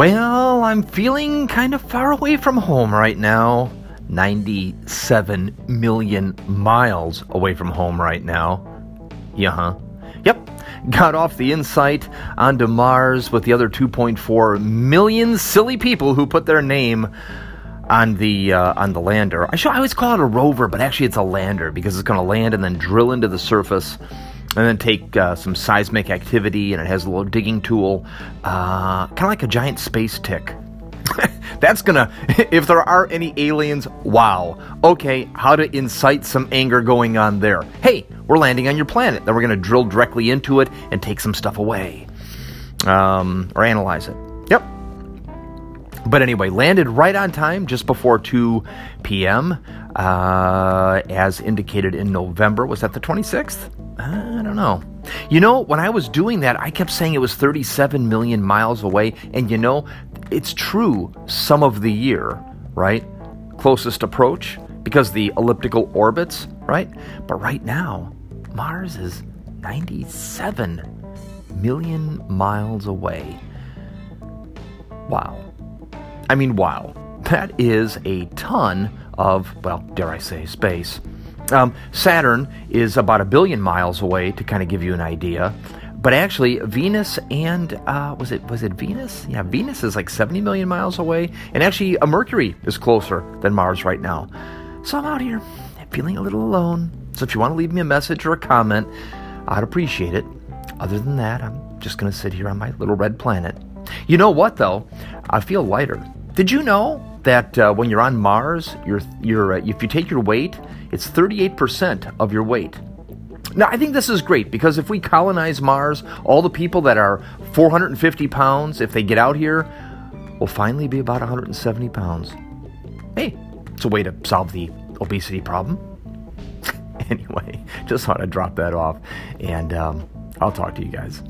Well, I'm feeling kind of far away from home right now. 97 million miles away from home right now. Yeah, huh? Yep. Got off the InSight onto Mars with the other 2.4 million silly people who put their name on the uh, on the lander. I should I always call it a rover, but actually it's a lander because it's going to land and then drill into the surface and then take uh, some seismic activity, and it has a little digging tool, uh, kind of like a giant space tick. That's gonna, if there are any aliens, wow. Okay, how to incite some anger going on there. Hey, we're landing on your planet. Then we're gonna drill directly into it and take some stuff away. Um, or analyze it. Yep. But anyway, landed right on time just before 2 p.m. Uh, as indicated in November. Was that the 26th? I don't know. You know, when I was doing that, I kept saying it was 37 million miles away. And you know, it's true some of the year, right? Closest approach because the elliptical orbits, right? But right now, Mars is 97 million miles away. Wow. I mean, wow. That is a ton of, well, dare I say, space. Um, Saturn is about a billion miles away to kind of give you an idea. But actually, Venus and uh, was it was it Venus? Yeah, Venus is like 70 million miles away, and actually, a Mercury is closer than Mars right now. So I'm out here feeling a little alone. So if you want to leave me a message or a comment, I'd appreciate it. Other than that, I'm just gonna sit here on my little red planet. You know what though? I feel lighter. Did you know that uh, when you're on Mars, you're, you're, uh, if you take your weight, it's 38% of your weight. Now, I think this is great because if we colonize Mars, all the people that are 450 pounds, if they get out here, will finally be about 170 pounds. Hey, it's a way to solve the obesity problem. anyway, just thought I'd drop that off, and um, I'll talk to you guys.